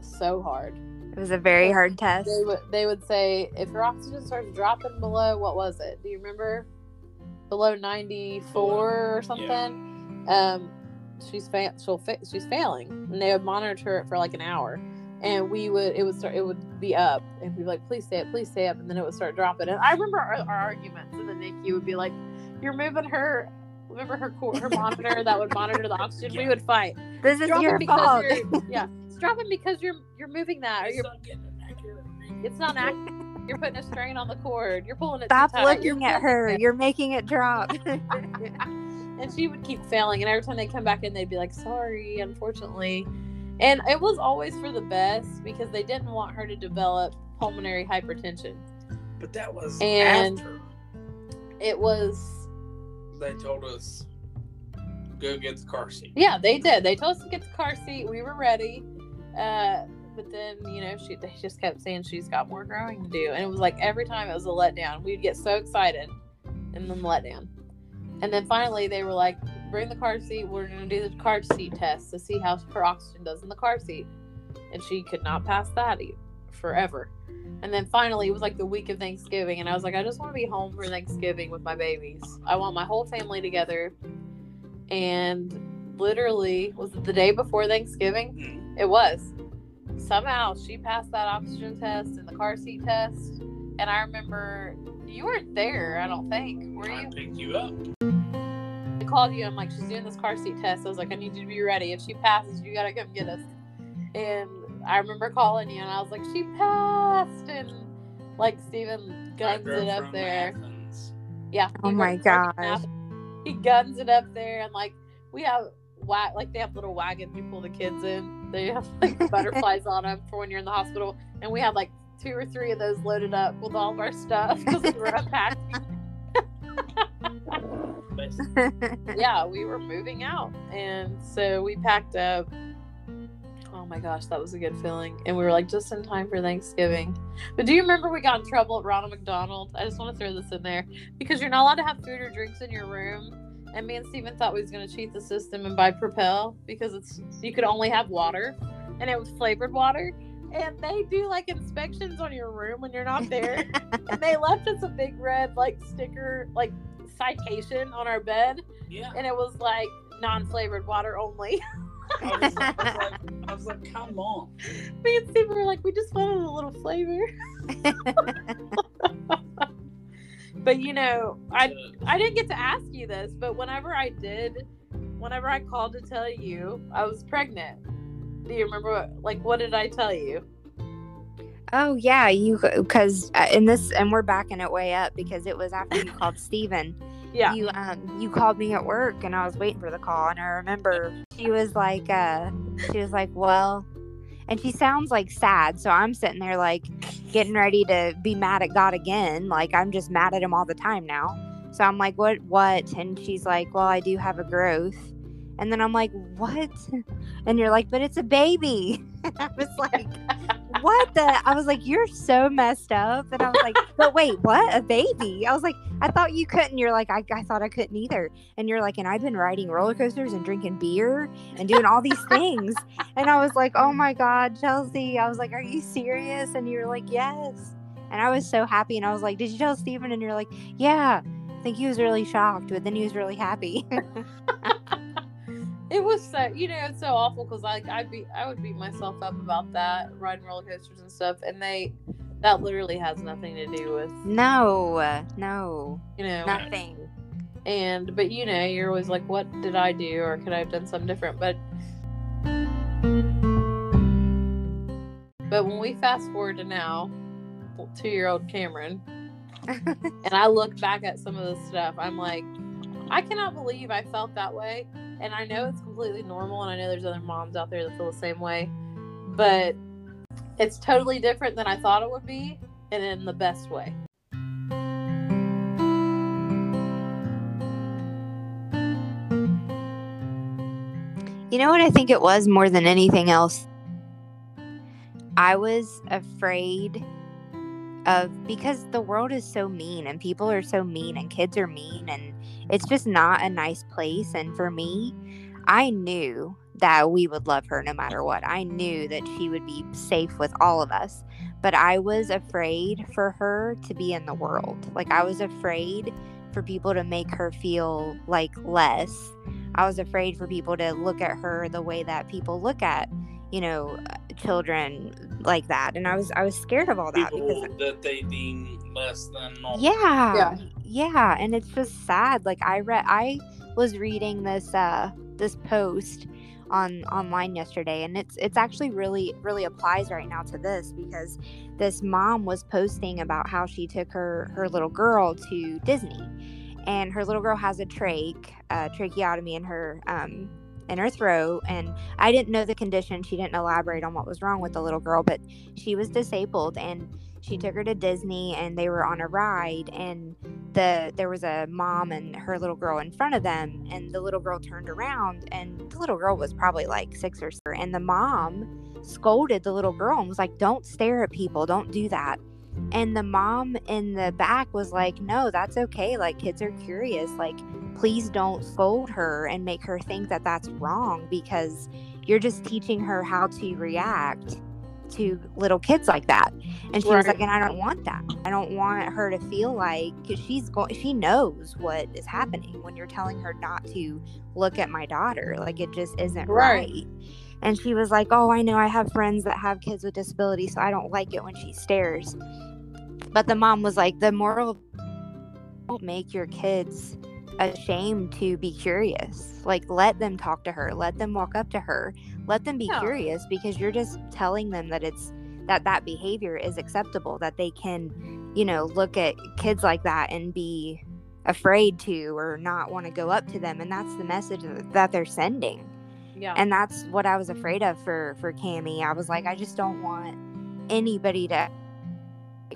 so hard. It was a very hard test. They would they would say if your oxygen starts dropping below what was it? Do you remember? Below ninety four or something. Um, she's fa- she'll fa- she's failing, and they would monitor it for like an hour, and we would it would start it would be up, and we'd be like, please stay up, please stay up, and then it would start dropping. And I remember our, our arguments, and the NICU would be like, you're moving her. Remember her cor- her monitor that would monitor the oxygen. We would fight. This is Drop your because fault. you're yeah. It's dropping because you're you're moving that. Or It's you're not getting an accurate reading. it's not accurate. You're putting a strain on the cord. You're pulling it. Stop too tight. You're looking at her. it. You're making it drop. and she would keep failing. And every time they come back in, they'd be like, "Sorry, unfortunately." And it was always for the best because they didn't want her to develop pulmonary hypertension. But that was And- after It was they told us go get the car seat. Yeah, they did. They told us to get the car seat. We were ready. Uh, but then, you know, she they just kept saying she's got more growing to do. And it was like every time it was a letdown. We'd get so excited and then letdown. And then finally they were like, bring the car seat. We're going to do the car seat test to see how her oxygen does in the car seat. And she could not pass that e- forever. And then finally, it was like the week of Thanksgiving. And I was like, I just want to be home for Thanksgiving with my babies. I want my whole family together and literally was it the day before Thanksgiving? Mm. It was. Somehow she passed that oxygen test and the car seat test. And I remember you weren't there, I don't think. Were I you? picked you up. I called you. I'm like, she's doing this car seat test. I was like, I need you to be ready. If she passes, you gotta come get us. And I remember calling you, and I was like, she passed. And like Steven guns it up there. Athens. Yeah. Oh my works for gosh. He guns it up there, and like we have wa- like they have little wagons you pull the kids in. They have like butterflies on them for when you're in the hospital, and we had like two or three of those loaded up with all of our stuff because we were unpacking. Yeah, we were moving out, and so we packed up. Oh my gosh, that was a good feeling, and we were like just in time for Thanksgiving. But do you remember we got in trouble at Ronald McDonald? I just want to throw this in there because you're not allowed to have food or drinks in your room. And me and Steven thought we was gonna cheat the system and buy Propel because it's you could only have water, and it was flavored water. And they do like inspections on your room when you're not there. and they left us a big red like sticker like citation on our bed Yeah. and it was like non-flavored water only. I was, I was like, I was like, come on. Me and Steve were like, we just wanted a little flavor. but you know, I I didn't get to ask you this, but whenever I did, whenever I called to tell you I was pregnant, do you remember what, like what did I tell you? oh yeah, you because uh, and this and we're backing it way up because it was after you called Steven. Yeah. You um you called me at work and I was waiting for the call and I remember she was like uh she was like, Well and she sounds like sad, so I'm sitting there like getting ready to be mad at God again. Like I'm just mad at him all the time now. So I'm like, What what? And she's like, Well, I do have a growth. And then I'm like, What? And you're like, But it's a baby. I was like, What the I was like, You're so messed up. And I was like, But wait, what? A baby? I was like, I thought you couldn't. You're like, I, I thought I couldn't either. And you're like, and I've been riding roller coasters and drinking beer and doing all these things. And I was like, oh my God, Chelsea. I was like, are you serious? And you were like, yes. And I was so happy. And I was like, did you tell Steven? And you're like, yeah. I think he was really shocked, but then he was really happy. It was so you know it's so awful because like I'd be I would beat myself up about that riding roller coasters and stuff, and they that literally has nothing to do with no, no, you know nothing. and but you know you're always like what did i do or could i have done something different but but when we fast forward to now two year old Kamryn and i look back at some of this stuff i'm like i cannot believe i felt that way and i know it's completely normal and i know there's other moms out there that feel the same way but it's totally different than i thought it would be and in the best way You know what I think it was more than anything else? I was afraid of because the world is so mean and people are so mean and kids are mean and it's just not a nice place. And for me, I knew that we would love her no matter what. I knew that she would be safe with all of us. But I was afraid for her to be in the world. Like, I was afraid for people to make her feel like less. I was afraid for people to look at her the way that people look at, you know, children like that. And I was I was scared of all that People because that they deem less than normal. yeah, Yeah. yeah, and it's just sad. Like I read, I was reading this uh this post on online yesterday, and it's it's actually really really applies right now to this because this mom was posting about how she took her her little girl to Disney, and her little girl has a trach, uh, tracheotomy in her um in her throat and I didn't know the condition. She didn't elaborate on what was wrong with the little girl, but she was disabled and she took her to Disney and they were on a ride and the there was a mom and her little girl in front of them and the little girl turned around and the little girl was probably like 6 or 7 and the mom scolded the little girl and was like don't stare at people, don't do that. And the mom in the back was like, "No, that's okay. Like kids are curious. Like please don't scold her and make her think that that's wrong because you're just teaching her how to react to little kids like that. And she right. was like and i don't want that. I don't want her to feel like because she's going she knows what is happening when you're telling her not to look at my daughter. Like it just isn't right. right. And she was like oh i know. I have friends that have kids with disabilities so i don't like it when she stares. But the mom was like the moral don't make your kids ashamed to be curious. Like, let them talk to her, let them walk up to her, let them be yeah. curious because you're just telling them that it's that that behavior is acceptable, that they can, you know, look at kids like that and be afraid to or not want to go up to them. And that's the message that they're sending. Yeah. And that's what I was afraid of for for Cami. I was like, I just don't want anybody to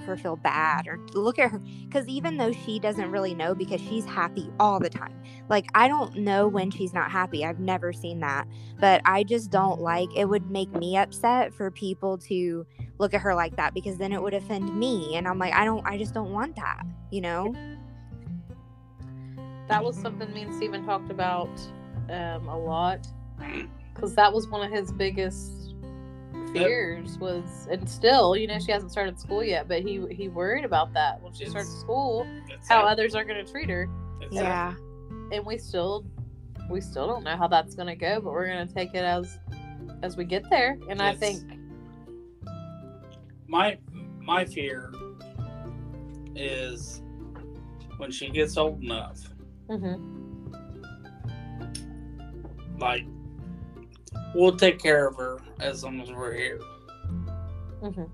her feel bad or look at her because even though she doesn't really know because she's happy all the time. Like i don't know when she's not happy i've never seen that but i just don't like it would make me upset for people to look at her like that because then it would offend me and i'm like i don't i just don't want that you know? That was something me and Steven talked about um, a lot because that was one of his biggest fears was and still you know she hasn't started school yet but he he worried about that when she it's, starts school how it. others are going to treat her yeah and we still we still don't know how that's going to go but we're going to take it as as we get there and it's, i think my my fear is when she gets old enough mm-hmm. like we'll take care of her as long as we're here. Mm-hmm.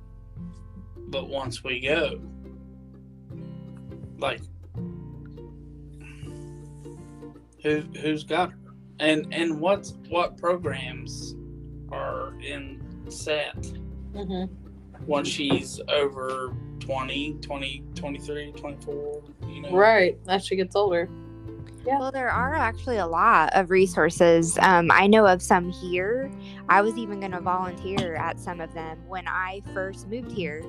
But once we go, like, who who's got her, and and what's what programs are in set mm-hmm. once she's over 20, 20, 23, 24, you know? Right, as she gets older. Yeah. Well, there are actually a lot of resources. Um, I know of some here. I was even going to volunteer at some of them. When I first moved here,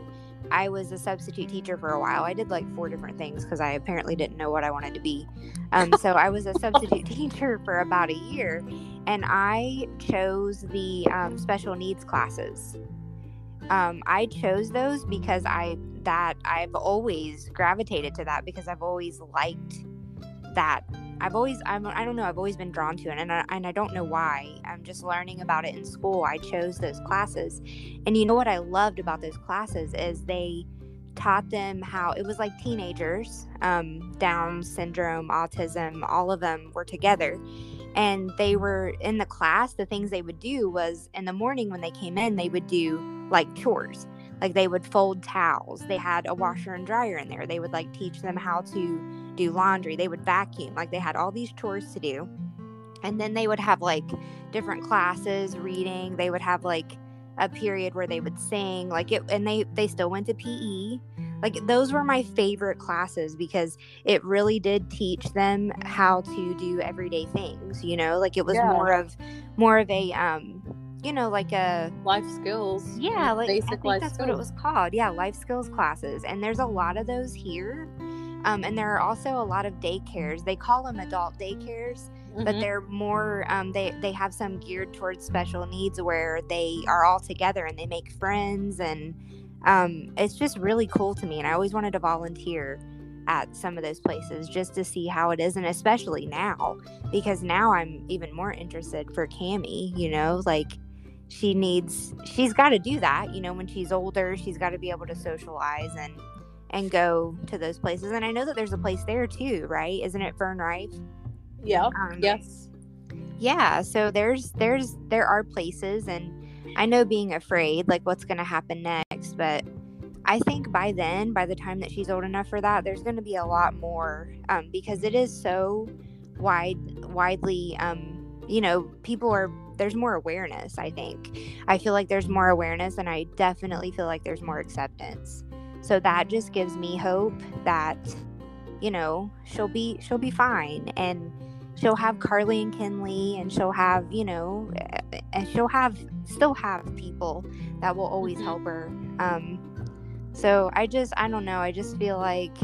I was a substitute teacher for a while. I did like four different things because I apparently didn't know what I wanted to be. Um, so I was a substitute teacher for about a year, and I chose the um, special needs classes. Um, I chose those because I that I've always gravitated to that because I've always liked that I've always I'm I don't know I've always been drawn to it and I, and I don't know why. I'm just learning about it in school. I chose those classes. And you know what I loved about those classes is they taught them how it was like teenagers um, Down syndrome autism all of them were together. And they were in the class the things they would do was in the morning when they came in they would do like chores. Like they would fold towels. They had a washer and dryer in there. They would like teach them how to do laundry, they would vacuum. Like they had all these chores to do. And then they would have like different classes, reading. They would have like a period where they would sing, like it, and they they still went to PE. Like those were my favorite classes because it really did teach them how to do everyday things. You know, like it was yeah. more of more of a um you know, like a life skills. Yeah, like basic I think that's skills. what it was called. Yeah, life skills classes, and there's a lot of those here. Um, and there are also a lot of daycares. They call them adult daycares, mm-hmm. but they're more. Um, they they have some geared towards special needs where they are all together and they make friends, and um, it's just really cool to me. And I always wanted to volunteer at some of those places just to see how it is, and especially now because now I'm even more interested for Cami. You know, like she needs she's got to do that you know when she's older she's got to be able to socialize and and go to those places. And I know that there's a place there too, right? Isn't it Fern Rife? Yeah. Um, yes. Yeah. So there's there's there are places, and I know being afraid, like what's going to happen next, but I think by then, by the time that she's old enough for that, there's going to be a lot more um, because it is so wide widely um, you know, people are there's more awareness, I think. I feel like there's more awareness and I definitely feel like there's more acceptance. So that just gives me hope that you know, she'll be she'll be fine and she'll have Carly and Kinley and she'll have, you know, and she'll have still have people that will always Mhm. help her. Um so I just I don't know, I just feel like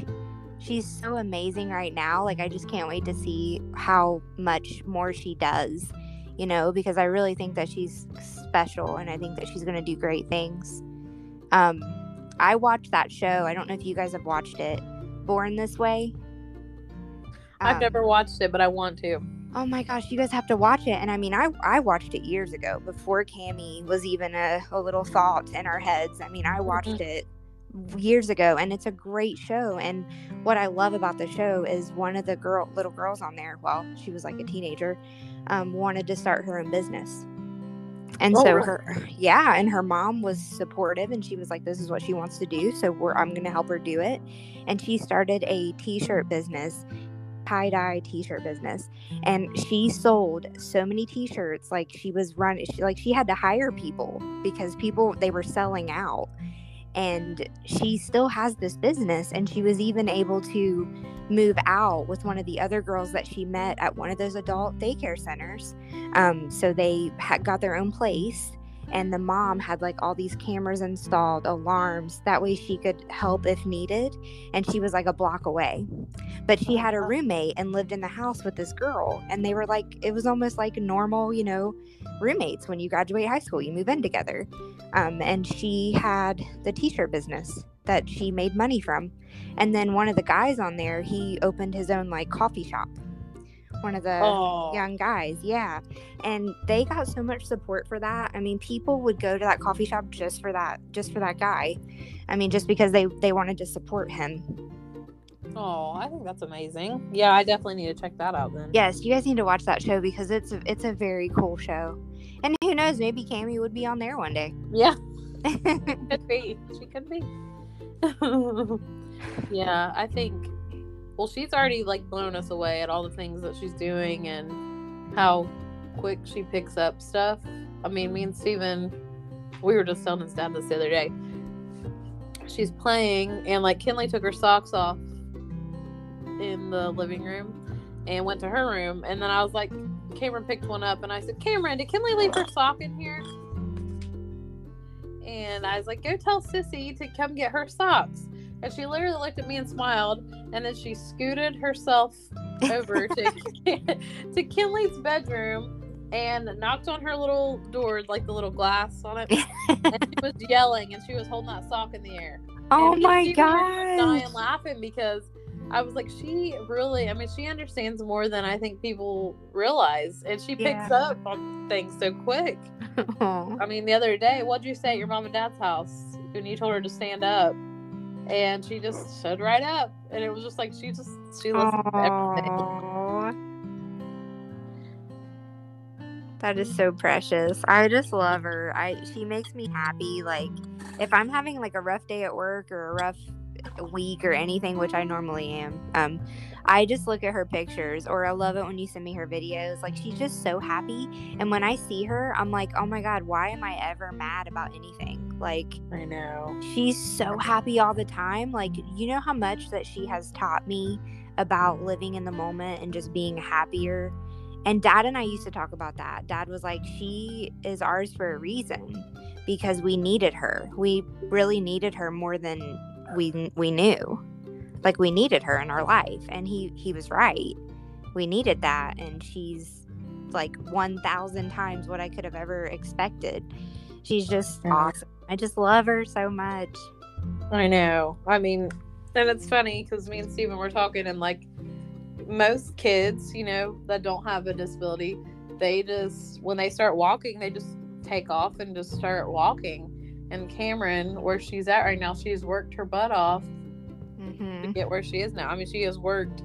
she's so amazing right now. Like I just can't wait to see how much more she does, you know, because I really think that she's special and I think that she's going to do great things. Um I watched that show. I don't know if you guys have watched it. Born This Way. I've Um, never watched it, but I want to. Oh my gosh, you guys have to watch it. And I mean, I, I watched it years ago before Cami was even a, a little thought in our heads. I mean, I watched it years ago and it's a great show. And what I love about the show is one of the girl little girls on there, well, she was like a teenager, um, wanted to start her own business. And Oh, so really? her yeah, and her mom was supportive and she was like, This is what she wants to do, so we're I'm gonna help her do it. And she started a t-shirt business tie-dye t-shirt business and she sold so many t-shirts like she was running she, like she had to hire people because people they were selling out and she still has this business and she was even able to move out with one of the other girls that she met at one of those adult daycare centers. Um, so they had got their own place and the mom had like all these cameras installed alarms that way she could help if needed and she was like a block away. But she had a roommate and lived in the house with this girl and they were like it was almost like normal you know roommates when you graduate high school you move in together. Um, and she had the t-shirt business that she made money from. And then one of the guys on there he opened his own like coffee shop. One of the Oh, young guys yeah. And they got so much support for that. I mean people would go to that coffee shop just for that just for that guy. I mean just because they they wanted to support him oh, I think that's amazing. Yeah, I definitely need to check that out then. yes you guys need to watch that show because it's a, it's a very cool show and who knows maybe Cami would be on there one day Yeah, could be. She could be. yeah, I think. Well, she's already like blown us away at all the things that she's doing and how quick she picks up stuff. I mean, me and Steven, we were just telling his dad this the other day. She's playing, and like Kinley took her socks off in the living room and went to her room. And then I was like, Kamryn picked one up, and I said, Kamryn, did Kinley leave her sock in here? And I was like, go tell Sissy to come get her socks. And she literally looked at me and smiled, and then she scooted herself over to to Kinley's bedroom and knocked on her little door, like the little glass on it. and she was yelling, and she was holding that sock in the air. oh my just dying god laughing because I was like, she really, I mean, she understands more than I think people realize, and she picks Yeah. up on things so quick. I mean, the other day, what'd you say at your mom and dad's house when you told her to stand up? And she just stood right up, and it was just like she just she listened to everything. That is so precious. I just love her. I she makes me happy. Like if I'm having like a rough day at work or a rough week or anything, which I normally am, um, I just look at her pictures or I love it when you send me her videos. Like she's just so happy. And when I see her, I'm like, oh my God, why am I ever mad about anything? Like I know. she's so happy all the time. Like, you know how much that she has taught me about living in the moment and just being happier. And dad and I used to talk about that. Dad was like, she is ours for a reason because we needed her. We really needed her more than we we knew. Like we needed her in our life and he he was right. We needed that and she's like 1000 times what I could have ever expected. She's just awesome. I just love her so much. I know. I mean, and it's funny because me and Steven were talking, and like most kids, you know, that don't have a disability, they just, when they start walking, they just take off and just start walking. And Kamryn, where she's at right now, she's worked her butt off hmm to get where she is now. I mean, she has worked,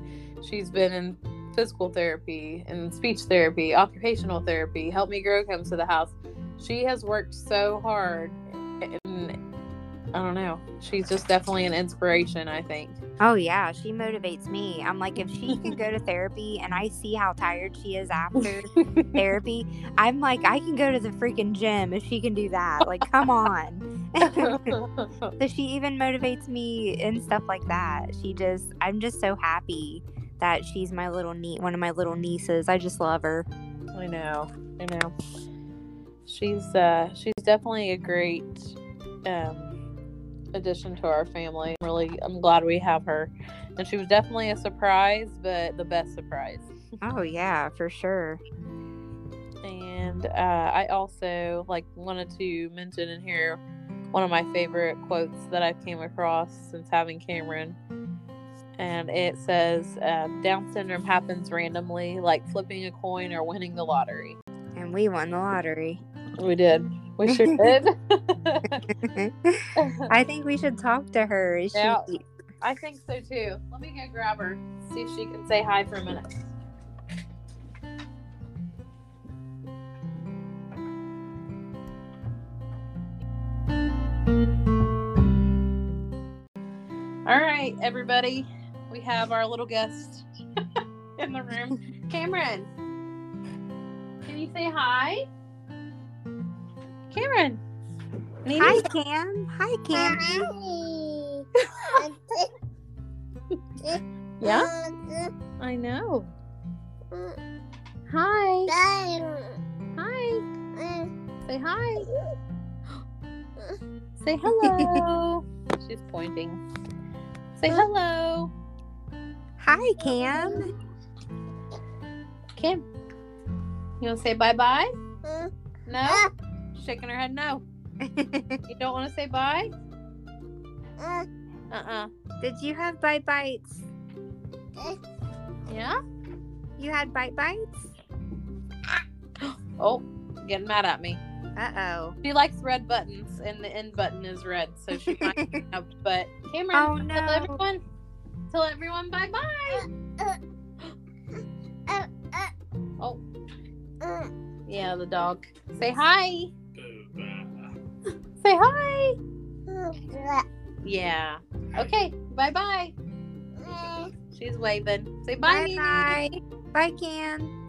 she's been in physical therapy and speech therapy, occupational therapy, Help Me Grow comes to the house. She has worked so hard and I don't know. She's just definitely an inspiration, I think. Oh yeah, she motivates me. I'm like, if she can go to therapy and I see how tired she is after therapy, I'm like, I can go to the freaking gym if she can do that. Like, come on. so she even motivates me and stuff like that. She just, I'm just so happy that she's my little niece, one of my little nieces. I just love her. I know. I know. She's uh she's definitely a great um addition to our family. Really, I'm glad we have her. And she was definitely a surprise, but the best surprise. Oh yeah, for sure. And uh, I also like wanted to mention in here one of my favorite quotes that I've came across since having Kamryn. And it says, uh, Down syndrome happens randomly, like flipping a coin or winning the lottery. And we won the lottery. We did. We sure did. I think we should talk to her. Is Yeah. she I think so too. Let me go grab her, see if she can say hi for a minute. All right, everybody. We have our little guest in the room. Kamryn, can you say hi? Kamryn. Nene? Hi Cam. Hi Cam. Yeah, I know. Hi. Hi. Say hi. Say hello. She's pointing. Say hello. Hi Cam. Kim. You want to say bye bye? No? Shaking her head no. You don't want to say bye? Uh uh Did you have bite bites? Yeah? You had bite bites? Oh, getting mad at me. Uh oh. She likes red buttons, and the end button is red, so she might have. But Kamryn, Oh, tell everyone, tell everyone bye bye. Oh, yeah, the dog. Say hi. Say hi. Yeah. Okay. Bye bye. She's waving. Say bye. Bye. Bye, bye Can.